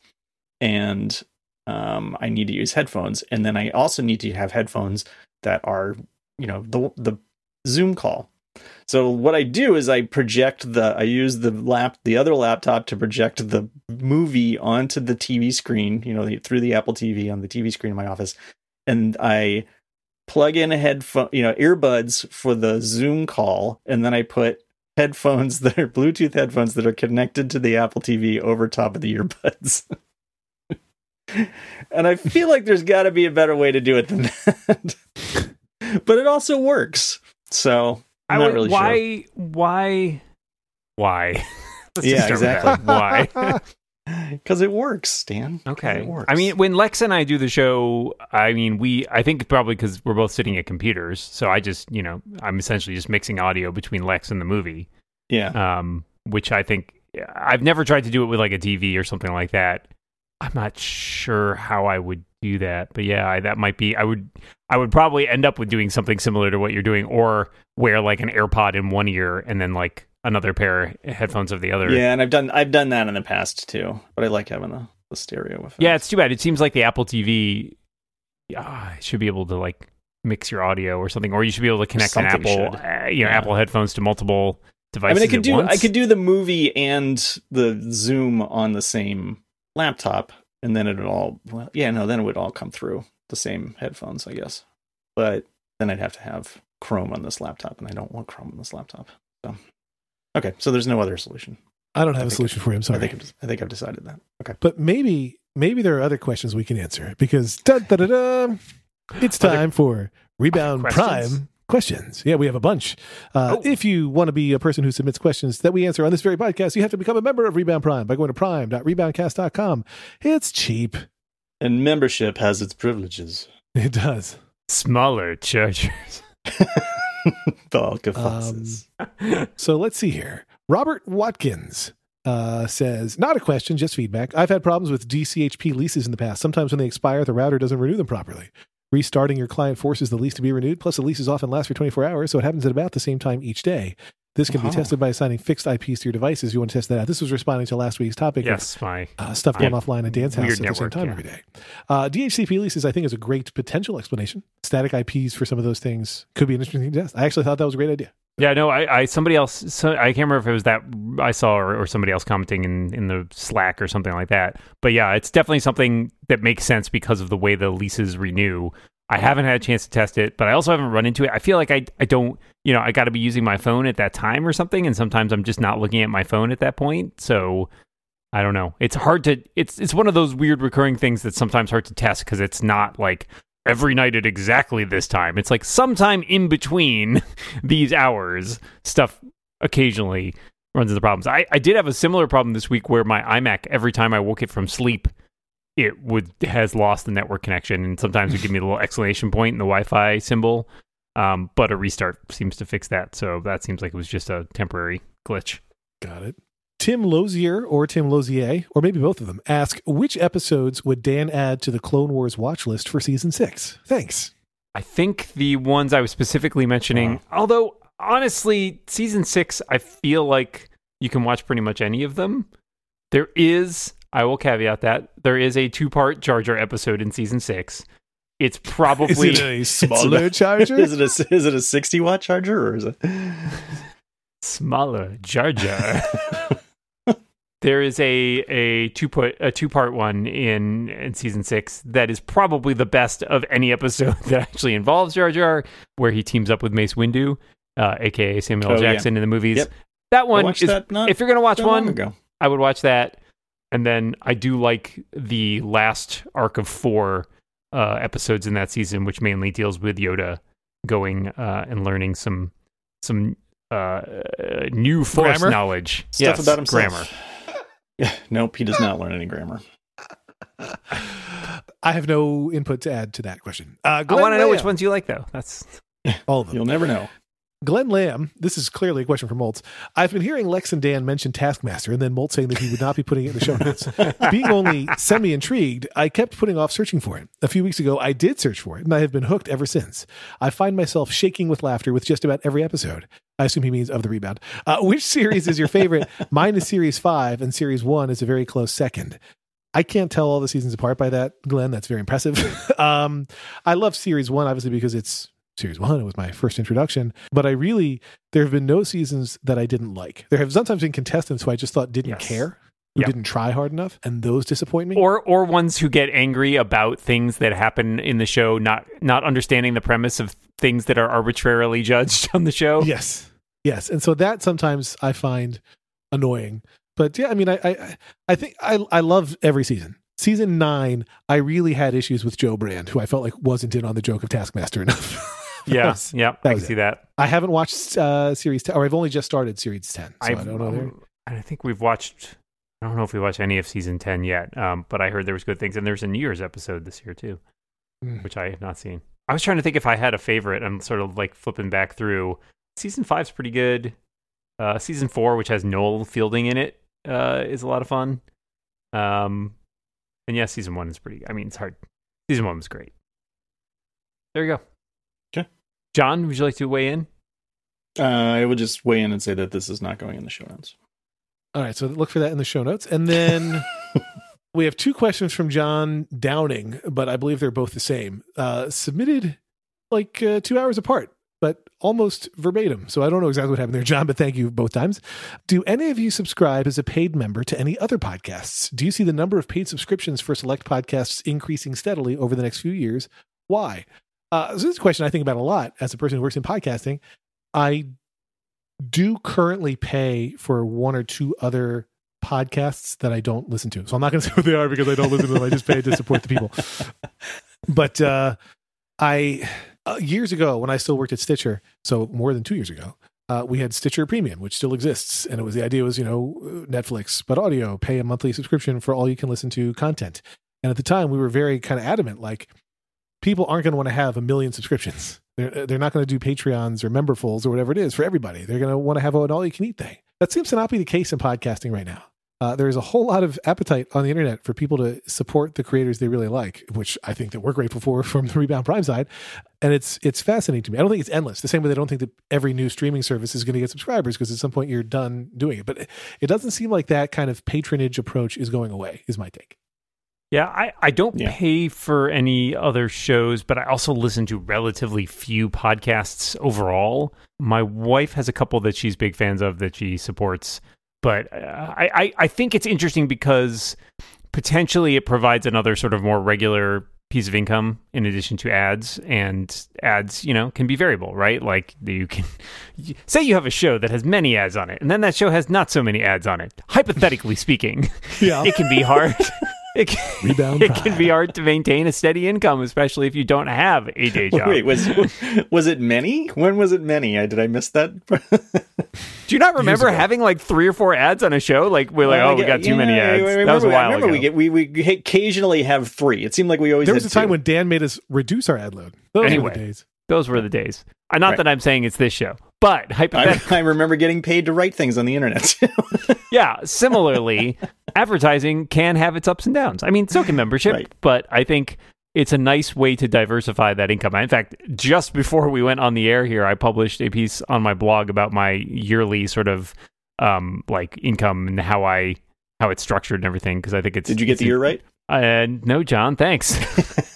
[SPEAKER 2] and um, I need to use headphones, and then I also need to have headphones that are you know the the Zoom call. So what I do is I project the I use the lap the other laptop to project the movie onto the TV screen, you know, through the Apple TV on the TV screen in my office, and I plug in a headphone, you know, earbuds for the Zoom call, and then I put headphones (laughs) that are Bluetooth headphones that are connected to the Apple TV over top of the earbuds. (laughs) and I feel like there's got to be a better way to do it than (laughs) that. but it also works. So I'm
[SPEAKER 1] I
[SPEAKER 2] not
[SPEAKER 1] would-
[SPEAKER 2] really
[SPEAKER 1] why,
[SPEAKER 2] sure.
[SPEAKER 1] why, why? (laughs) Let's
[SPEAKER 2] Yeah,
[SPEAKER 1] just start with that. Why? (laughs)
[SPEAKER 2] Because it works, Dan. 'Cause
[SPEAKER 1] Okay.
[SPEAKER 2] It works.
[SPEAKER 1] I mean, when Lex and I do the show, I mean, we, I think probably because we're both sitting at computers. So I just, you know, I'm essentially just mixing audio between Lex and the movie,
[SPEAKER 2] yeah.
[SPEAKER 1] um, which I think I've never tried to do it with like a TV or something like that. I'm not sure how I would do that, but yeah, I, that might be. I would, I would probably end up with doing something similar to what you're doing, or wear like an AirPod in one ear and then like another pair of headphones of the other.
[SPEAKER 2] Yeah, and I've done I've done that in the past too. But I like having the, the stereo effect.
[SPEAKER 1] Yeah, it's too bad. It seems like the Apple TV uh, should be able to like mix your audio or something, or you should be able to connect an Apple, uh, you know,
[SPEAKER 2] Yeah.
[SPEAKER 1] Apple headphones to multiple devices.
[SPEAKER 2] I mean, I could do
[SPEAKER 1] once.
[SPEAKER 2] I could do the movie and the Zoom on the same laptop, and then it would all well, yeah, no, then it would all come through the same headphones, I guess. But then I'd have to have Chrome on this laptop, and I don't want Chrome on this laptop. So, okay, so there's no other solution.
[SPEAKER 3] I don't have
[SPEAKER 2] I
[SPEAKER 3] a solution for you. I'm
[SPEAKER 2] I
[SPEAKER 3] sorry.
[SPEAKER 2] think I've, I think I've decided that. Okay,
[SPEAKER 3] but maybe maybe there are other questions we can answer because da, da, da, da, it's
[SPEAKER 1] Other-
[SPEAKER 3] time for Rebound? Prime questions. Yeah, we have a bunch. Uh,
[SPEAKER 1] Oh.
[SPEAKER 3] If you want to be a person who submits questions that we answer on this very podcast, you have to become a member of Rebound Prime by going to prime.reboundcast.com. It's cheap.
[SPEAKER 2] and membership has its privileges.
[SPEAKER 3] It does.
[SPEAKER 1] smaller chargers. (laughs)
[SPEAKER 2] Bulk of fuzzes. (laughs)
[SPEAKER 3] So let's see here. Robert Watkins uh, says, not a question, just feedback. I've had problems with DHCP leases in the past. Sometimes when they expire, the router doesn't renew them properly. Restarting your client forces the lease to be renewed, plus the leases often last for 24 hours, so it happens at about the same time each day. This can
[SPEAKER 2] Wow.
[SPEAKER 3] be tested by assigning fixed IPs to your devices. You want to test that out. This was responding to last week's topic of
[SPEAKER 1] yes, my
[SPEAKER 3] uh, stuff going offline at Dan's house at the same time
[SPEAKER 1] yeah.
[SPEAKER 3] every day. Uh, DHCP leases, I think, is a great potential explanation. Static IPs for some of those things could be an interesting thing to test. I actually thought that was a great idea.
[SPEAKER 1] yeah. No, I, I somebody else. So, I can't remember if it was that I saw or, or somebody else commenting in in the Slack or something like that. But yeah, it's definitely something that makes sense because of the way the leases renew. I haven't had a chance to test it, but I also haven't run into it. I feel like I I don't you know I got to be using my phone at that time or something, and sometimes I'm just not looking at my phone at that point. So I don't know. It's hard to. It's it's one of those weird recurring things that's sometimes hard to test because it's not like every night at exactly this time. It's like sometime in between (laughs) these hours, stuff occasionally runs into problems. I, I did have a similar problem this week where my iMac, every time I woke it from sleep, it would has lost the network connection, and sometimes it would give me a little exclamation point in the Wi-Fi symbol. Um, but a restart seems to fix that, so that seems like it was just a temporary glitch.
[SPEAKER 3] Got it. Tim Lozier or Tim Lozier, or maybe both of them, ask which episodes would Dan add to the Clone Wars watch list for season six? Thanks.
[SPEAKER 1] I think the ones I was specifically mentioning, although honestly, season six, I feel like you can watch pretty much any of them. There is, I will caveat that, there is a two part Jar Jar episode in season six. It's probably.
[SPEAKER 3] Is it a (laughs) smaller
[SPEAKER 2] about-
[SPEAKER 3] charger?
[SPEAKER 2] is it a is it a sixty watt charger or is it?
[SPEAKER 1] smaller Jar Jar. (laughs) (laughs) there is a a two put a two part one in in season six that is probably the best of any episode that actually involves Jar Jar, where he teams up with Mace Windu, uh, aka Samuel
[SPEAKER 2] Oh, yeah.
[SPEAKER 1] Jackson in the movies.
[SPEAKER 2] Yep.
[SPEAKER 1] That one is
[SPEAKER 2] that not
[SPEAKER 1] if you're gonna watch one,
[SPEAKER 2] ago.
[SPEAKER 1] I would watch that. And then I do like the last arc of four uh, episodes in that season, which mainly deals with Yoda going uh, and learning some some uh, uh, new force
[SPEAKER 3] Grammar?
[SPEAKER 1] knowledge.
[SPEAKER 2] Stuff
[SPEAKER 1] yes,
[SPEAKER 2] about himself.
[SPEAKER 1] Grammar.
[SPEAKER 2] Yeah, (laughs) nope, he does not learn any grammar. (laughs)
[SPEAKER 3] I have no input to add to that question. Uh,
[SPEAKER 1] I want to know which ones you like, though. That's
[SPEAKER 3] All of them.
[SPEAKER 2] You'll never know.
[SPEAKER 3] Glenn Lamb, this is clearly a question from Moltz. I've been hearing Lex and Dan mention Taskmaster, and then Moltz saying that he would not be putting it in the show notes. (laughs) Being only semi intrigued, I kept putting off searching for it. A few weeks ago, I did search for it, and I have been hooked ever since. I find myself shaking with laughter with just about every episode. I assume he means of the rebound. Uh, which series is your favorite? (laughs) Mine is Series 5, and Series 1 is a very close second. I can't tell all the seasons apart by that, Glenn. That's very impressive. (laughs) um, I love Series 1, obviously, because it's Series 1. It was my first introduction. But I really, there have been no seasons that I didn't like. There have sometimes been contestants who I just thought didn't
[SPEAKER 1] Yes.
[SPEAKER 3] care, who
[SPEAKER 1] Yep.
[SPEAKER 3] didn't try hard enough, and those disappoint me.
[SPEAKER 1] or or ones who get angry about things that happen in the show, not not understanding the premise of things that are arbitrarily judged (laughs) on the show.
[SPEAKER 3] yes. Yes. And so that sometimes I find annoying. But yeah, I mean, I I, I think I I love every season. season nine, I really had issues with Jo Brand, who I felt like wasn't in on the joke of Taskmaster enough. (laughs)
[SPEAKER 1] Yeah, yeah, I see
[SPEAKER 3] it.
[SPEAKER 1] that.
[SPEAKER 3] I haven't watched uh, series 10, or I've only just started series 10. So I
[SPEAKER 1] I've,
[SPEAKER 3] don't know.
[SPEAKER 1] um, I think we've watched. I don't know if we watched any of season ten yet, um, but I heard there was good things, and there's a New Year's episode this year too,
[SPEAKER 3] Mm.
[SPEAKER 1] which I have not seen. I was trying to think if I had a favorite. I'm sort of like flipping back through. Season five's pretty good. Uh, season four, which has Noel Fielding in it, uh, is a lot of fun. Um, and yeah, season one is pretty. I mean, it's hard. Season one was great. There you go.
[SPEAKER 2] Okay.
[SPEAKER 1] John, would you like to weigh in?
[SPEAKER 2] Uh, I would just weigh in and say that this is not going in the show notes.
[SPEAKER 3] All right, so look for that in the show notes. And then (laughs) we have two questions from John Downing, but I believe they're both the same. Uh, submitted like uh, two hours apart, but almost verbatim. So I don't know exactly what happened there, John, but thank you both times. Do any of you subscribe as a paid member to any other podcasts? Do you see the number of paid subscriptions for select podcasts increasing steadily over the next few years? Why? Uh, so this is a question I think about a lot as a person who works in podcasting. I do currently pay for one or two other podcasts that I don't listen to. So I'm not going (laughs) to say what they are because I don't listen to them. I just pay to support the people. (laughs) But uh, I uh, years ago when I still worked at Stitcher, so more than two years ago, uh, we had Stitcher Premium, which still exists, and it was the idea was you know Netflix but audio, pay a monthly subscription for all you can listen to content. And at the time, we were very kind of adamant, like people aren't going to want to have a million subscriptions. They're, they're not going to do Patreons or memberfuls or whatever it is for everybody. They're going to want to have an all you can eat thing. That seems to not be the case in podcasting right now. Uh, there is a whole lot of appetite on the internet for people to support the creators they really like, which I think that we're grateful for (laughs) from the Rebound Prime side. And it's it's fascinating to me. I don't think it's endless. The same way they don't think that every new streaming service is going to get subscribers because at some point you're done doing it. But it, it doesn't seem like that kind of patronage approach is going away. Is my take.
[SPEAKER 1] Yeah, I, I don't
[SPEAKER 2] Yeah.
[SPEAKER 1] pay for any other shows, but I also listen to relatively few podcasts overall. My wife has a couple that she's big fans of that she supports, but uh, I, I, I think it's interesting because potentially it provides another sort of more regular piece of income in addition to ads and ads you know can be variable right like you can say you have a show that has many ads on it and then that show has not so many ads on it hypothetically speaking
[SPEAKER 3] Yeah. (laughs)
[SPEAKER 1] it can be hard (laughs) it can,
[SPEAKER 3] Rebound (laughs)
[SPEAKER 1] it can be hard to maintain a steady income especially if you don't have a day (laughs) job
[SPEAKER 2] Wait, was was it many? When was it many? I, did I miss that? (laughs)
[SPEAKER 1] do you not remember having like three or four ads on a show like we're like oh we got too many ads
[SPEAKER 2] I remember,
[SPEAKER 1] that was a
[SPEAKER 2] I
[SPEAKER 1] while
[SPEAKER 2] remember
[SPEAKER 1] ago
[SPEAKER 2] we get we we occasionally have three. It seemed like we always
[SPEAKER 3] There was
[SPEAKER 2] had
[SPEAKER 3] a time
[SPEAKER 2] two.
[SPEAKER 3] when Dan made us reduce our ad load. Those were the days.
[SPEAKER 1] those were the days Uh, not
[SPEAKER 2] Right.
[SPEAKER 1] that i'm saying it's this show but hypothetically
[SPEAKER 2] I, I remember getting paid to write things on the internet.
[SPEAKER 1] Yeah, similarly, advertising can have its ups and downs. I mean, so can (laughs) membership,
[SPEAKER 2] Right.
[SPEAKER 1] but I think it's a nice way to diversify that income. In fact, just before we went on the air here, I published a piece on my blog about my yearly sort of um like income and how I how it's structured and everything because I think it's
[SPEAKER 2] Did you get the year right?
[SPEAKER 1] Uh, no, John, thanks. (laughs)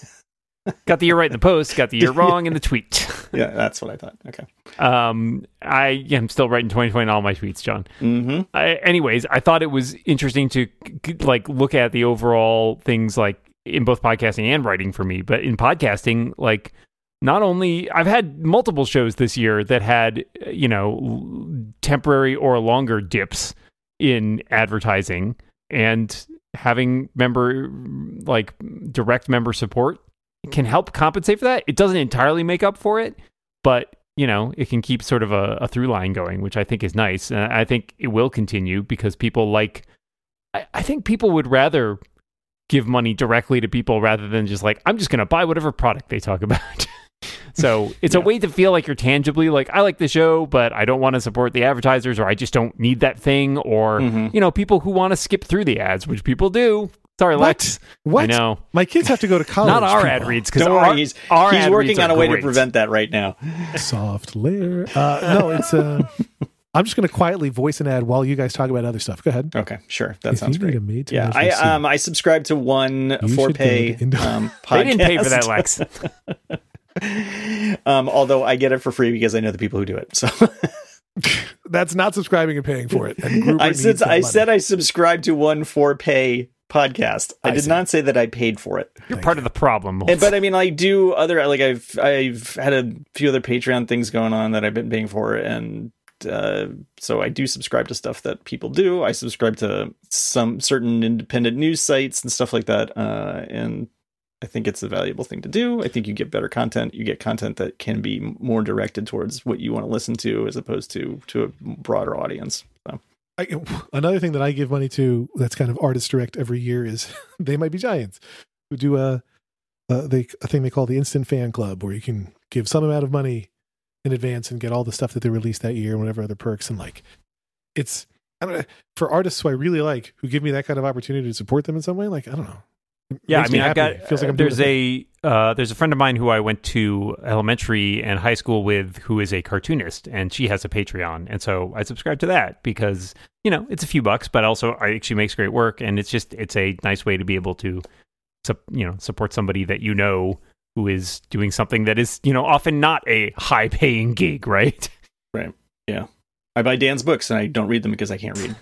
[SPEAKER 1] got the year right in the post, got the year (laughs) wrong in the tweet.
[SPEAKER 2] Yeah, that's what I thought. Okay.
[SPEAKER 1] Um, I am still writing 2020 in all my tweets, John.
[SPEAKER 2] Mm-hmm.
[SPEAKER 1] I, anyways, I thought it was interesting to like look at the overall things like in both podcasting and writing for me, but in podcasting, like not only I've had multiple shows this year that had you know temporary or longer dips in advertising and having member like direct member support can help compensate for that. It doesn't entirely make up for it, but you know, it can keep sort of a, a through line going, which I think is nice. And I think it will continue because people like, I, I think people would rather give money directly to people rather than just like, I'm just going to buy whatever product they talk (laughs) about. so it's a way to feel like you're tangibly like, I like the show, but I don't want to support the advertisers or I just don't need that thing. Or,
[SPEAKER 2] Mhm.
[SPEAKER 1] you know, people who want to skip through the ads, which people do. Sorry,
[SPEAKER 3] What?
[SPEAKER 1] Lex.
[SPEAKER 3] What?
[SPEAKER 1] I know.
[SPEAKER 3] My kids have to go to college.
[SPEAKER 1] Not our
[SPEAKER 3] people.
[SPEAKER 1] ad reads because
[SPEAKER 2] Don't
[SPEAKER 1] our,
[SPEAKER 2] worry, he's
[SPEAKER 1] our
[SPEAKER 2] he's
[SPEAKER 1] ad
[SPEAKER 2] working
[SPEAKER 1] reads
[SPEAKER 2] on a way to prevent that right now. (laughs)
[SPEAKER 3] Soft layer. Uh, no, it's. Uh, I'm just going to quietly voice an ad while you guys talk about other stuff. Go ahead.
[SPEAKER 2] Okay, sure. That
[SPEAKER 3] If
[SPEAKER 2] sounds great.
[SPEAKER 3] a to
[SPEAKER 2] Yeah,
[SPEAKER 3] measure
[SPEAKER 2] I um I subscribe to one
[SPEAKER 3] You
[SPEAKER 2] for pay
[SPEAKER 3] look into-
[SPEAKER 2] um podcast. (laughs)
[SPEAKER 1] They didn't pay for that, Lex. (laughs)
[SPEAKER 2] um, although I get it for free because I know the people who do it. So
[SPEAKER 3] that's not subscribing and paying for it.
[SPEAKER 2] I said I
[SPEAKER 3] money.
[SPEAKER 2] said I subscribed to one for pay podcast. I,
[SPEAKER 3] I
[SPEAKER 2] did
[SPEAKER 3] see.
[SPEAKER 2] not say that I paid for it.
[SPEAKER 1] You're
[SPEAKER 3] Thank
[SPEAKER 1] part of the problem.
[SPEAKER 2] And- but I mean, I do other like I've I've had a few other Patreon things going on that I've been paying for, and uh, so I do subscribe to stuff that people do. I subscribe to some certain independent news sites and stuff like that. Uh, and I think it's a valuable thing to do. I think you get better content. You get content that can be more directed towards what you want to listen to, as opposed to to a broader audience. So.
[SPEAKER 3] I, another thing that I give money to that's kind of artist direct every year is (laughs) they might be giants who do a, a they a thing they call the instant fan club where you can give some amount of money in advance and get all the stuff that they released that year and whatever other perks and like it's I don't know for artists who I really like who give me that kind of opportunity to support them in some way like I don't know It
[SPEAKER 1] Yeah, I mean, I've got
[SPEAKER 3] It feels like I'm
[SPEAKER 1] there's
[SPEAKER 3] a
[SPEAKER 1] uh, there's a friend of mine who I went to elementary and high school with who is a cartoonist, and she has a Patreon, and so I subscribe to that because you know it's a few bucks, but also I, she makes great work, and it's just it's a nice way to be able to, you know, support somebody that you know who is doing something that is you know often not a high paying gig, (laughs) right? Right. Yeah.
[SPEAKER 2] I buy Dan's books and I don't read them because I can't read.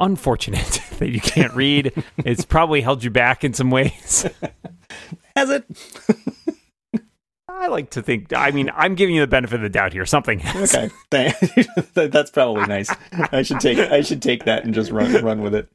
[SPEAKER 1] Unfortunate (laughs) that you can't read. it's probably held you back in some ways. (laughs)
[SPEAKER 2] Has it?
[SPEAKER 1] I like to think. I mean, I'm giving you the benefit of the doubt here. Something. has.
[SPEAKER 2] Okay, (laughs) that's probably nice. I should take I should take that and just run run with it.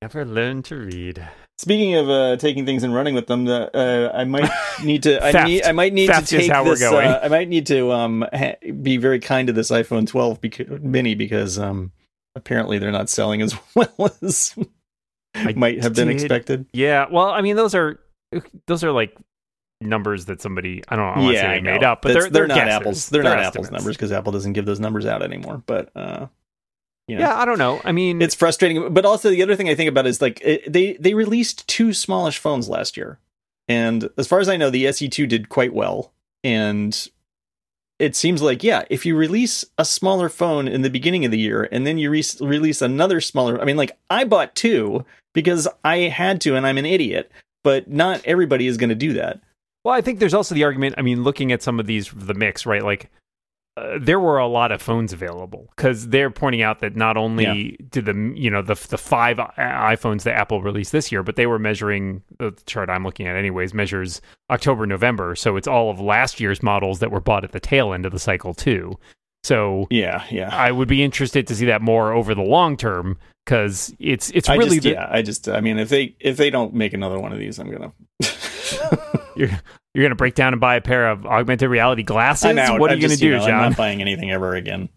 [SPEAKER 1] Never learn to read.
[SPEAKER 2] Speaking of uh, taking things and running with them, the, uh, I might need to. I need. I might need
[SPEAKER 1] Theft
[SPEAKER 2] to take this. Uh, I might need to um ha- be very kind to this iPhone 12 beca- mini because um apparently they're not selling as (laughs) well as might have been
[SPEAKER 1] did-
[SPEAKER 2] expected.
[SPEAKER 1] Yeah. Well, I mean, those are those are like numbers that somebody I don't know. I say
[SPEAKER 2] I
[SPEAKER 1] made up, but
[SPEAKER 2] That's-
[SPEAKER 1] they're they're,
[SPEAKER 2] not apples. They're, not apples numbers because Apple doesn't give those numbers out anymore. But uh, you know.
[SPEAKER 1] Yeah, I don't know. I mean,
[SPEAKER 2] it's frustrating but also the other thing i think about is like it, they they released two smallish phones last year and as far as i know the se2 did quite well and it seems like yeah if you release a smaller phone in the beginning of the year and then you re- release another smaller i mean like i bought two because i had to and i'm an idiot but not everybody is going to do that
[SPEAKER 1] Well, I think there's also the argument. I mean, looking at some of these, the mix, right? Like, uh, there were a lot of phones available because they're pointing out that not only did the you know the the five iPhones that Apple released this year, but they were measuring the chart I'm looking at, anyways, measures October November, so it's all of last year's models that were bought at the tail end of the cycle too. So
[SPEAKER 2] yeah yeah.
[SPEAKER 1] I would be interested to see that more over the long term because it's it's
[SPEAKER 2] I
[SPEAKER 1] really
[SPEAKER 2] just,
[SPEAKER 1] the,
[SPEAKER 2] yeah i just i mean if they if they don't make another one of these i'm gonna (laughs) (laughs) (laughs)
[SPEAKER 1] you're you're gonna break down and buy a pair of augmented reality glasses. What are you gonna
[SPEAKER 2] just,
[SPEAKER 1] do,
[SPEAKER 2] know, I'm not buying anything ever again.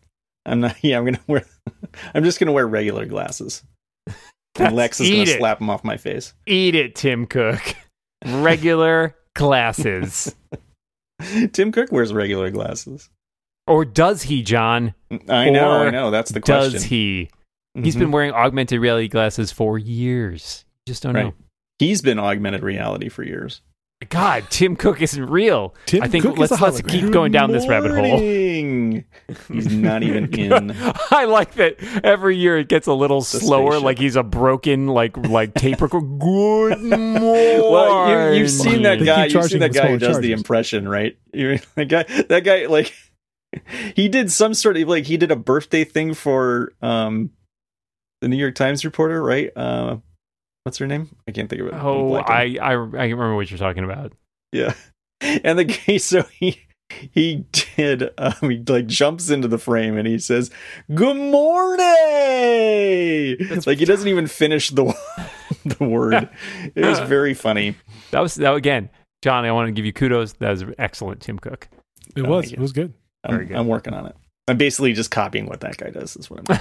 [SPEAKER 2] I'm not. (laughs) Yeah, I'm gonna wear. (laughs) I'm just gonna wear regular glasses. (laughs) And Lex is gonna
[SPEAKER 1] it.
[SPEAKER 2] slap them off my face.
[SPEAKER 1] Eat it, Tim Cook. Regular glasses.
[SPEAKER 2] Tim Cook wears regular glasses.
[SPEAKER 1] Or does he, John?
[SPEAKER 2] I know.
[SPEAKER 1] Or
[SPEAKER 2] I know. That's the question.
[SPEAKER 1] Does he? He's
[SPEAKER 2] Mhm.
[SPEAKER 1] been wearing augmented reality glasses for years. Just don't know.
[SPEAKER 2] He's been augmented reality for years.
[SPEAKER 1] God, Tim Cook isn't real.
[SPEAKER 3] Tim
[SPEAKER 1] I think
[SPEAKER 3] Cook
[SPEAKER 1] let's
[SPEAKER 3] a
[SPEAKER 1] let's keep going down this rabbit hole.
[SPEAKER 2] He's not even (laughs) in.
[SPEAKER 1] I like that every year it gets a little
[SPEAKER 2] The
[SPEAKER 1] slower,
[SPEAKER 2] spaceship.
[SPEAKER 1] like he's a broken like like tape recorder. (laughs) Good morning.
[SPEAKER 2] Well, you, you've seen that
[SPEAKER 3] They
[SPEAKER 2] guy. You've seen that guy who
[SPEAKER 3] smaller
[SPEAKER 2] does the impression, right? You (laughs) that guy. That guy, like, he did some sort of like he did a birthday thing for um the New York Times reporter, right? Uh, what's her name? I can't think of it.
[SPEAKER 1] Oh,
[SPEAKER 2] blanking.
[SPEAKER 1] I, I I remember what you're talking about.
[SPEAKER 2] yeah. (laughs) And the guy, (laughs) so he he did. Um, he like jumps into the frame and he says, "Good morning."
[SPEAKER 1] That's-
[SPEAKER 2] like he doesn't even finish the (laughs) the word. It was very funny.
[SPEAKER 1] That was that again, Johnny. I want to give you kudos. That was excellent, Tim Cook.
[SPEAKER 3] It
[SPEAKER 2] Oh,
[SPEAKER 3] was. It was good.
[SPEAKER 1] Very
[SPEAKER 2] I'm,
[SPEAKER 1] good.
[SPEAKER 2] I'm working on it. I'm basically just copying what that guy does. Is what I'm doing.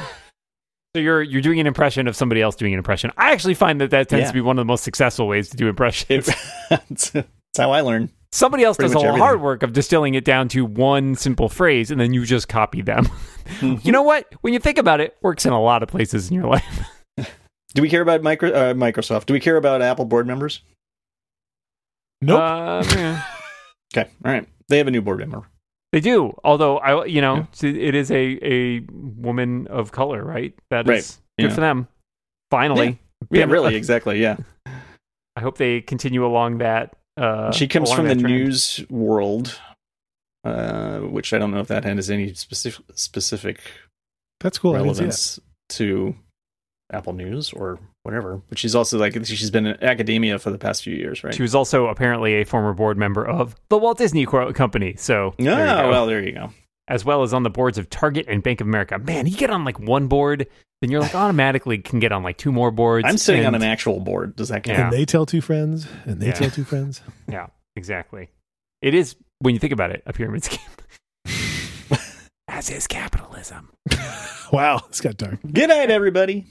[SPEAKER 1] So you're you're doing an impression of somebody else doing an impression. I actually find that that tends
[SPEAKER 2] Yeah.
[SPEAKER 1] to be one of the most successful ways to do impressions.
[SPEAKER 2] That's, that's (laughs) how I learn.
[SPEAKER 1] somebody else
[SPEAKER 2] pretty
[SPEAKER 1] does all
[SPEAKER 2] much
[SPEAKER 1] the hard work of distilling it down to one simple phrase, and then you just copy them. (laughs) you know what? When you think about it, works in a lot of places in your life. (laughs)
[SPEAKER 2] Do we care about micro, uh, Microsoft? Do we care about Apple board members?
[SPEAKER 3] Nope.
[SPEAKER 1] Uh, yeah.
[SPEAKER 2] Okay, all right. They have a new board member.
[SPEAKER 1] They do, although I, you know,
[SPEAKER 2] Yeah.
[SPEAKER 1] it is a a woman of color, right? That is
[SPEAKER 2] Right.
[SPEAKER 1] good
[SPEAKER 2] Yeah.
[SPEAKER 1] for them. Finally,
[SPEAKER 2] Yeah,
[SPEAKER 1] Been-
[SPEAKER 2] really, exactly. Yeah, (laughs)
[SPEAKER 1] I hope they continue along that. Uh,
[SPEAKER 2] she comes from the
[SPEAKER 1] trend.
[SPEAKER 2] news world, uh, which I don't know if that has any specific specific
[SPEAKER 3] That's cool. I didn't see that.
[SPEAKER 2] relevance to Apple News or whatever. But she's also like she's been in academia for the past few years, right?
[SPEAKER 1] She was also apparently a former board member of the Walt Disney Co- Company. So
[SPEAKER 2] Ah,
[SPEAKER 1] there
[SPEAKER 2] well, there you go.
[SPEAKER 1] as well as on the boards of Target and Bank of America. Man, you get on like one board, then you're like (sighs) automatically can get on like two more boards.
[SPEAKER 2] I'm sitting on an actual board. Does that count?
[SPEAKER 1] Yeah.
[SPEAKER 3] And they tell two friends, and they
[SPEAKER 1] Yeah.
[SPEAKER 3] tell two friends. (laughs)
[SPEAKER 1] Yeah, exactly. It is when you think about it, a pyramid scheme. (laughs) As is capitalism. (laughs)
[SPEAKER 3] Wow, it's got dark.
[SPEAKER 2] Good night, everybody.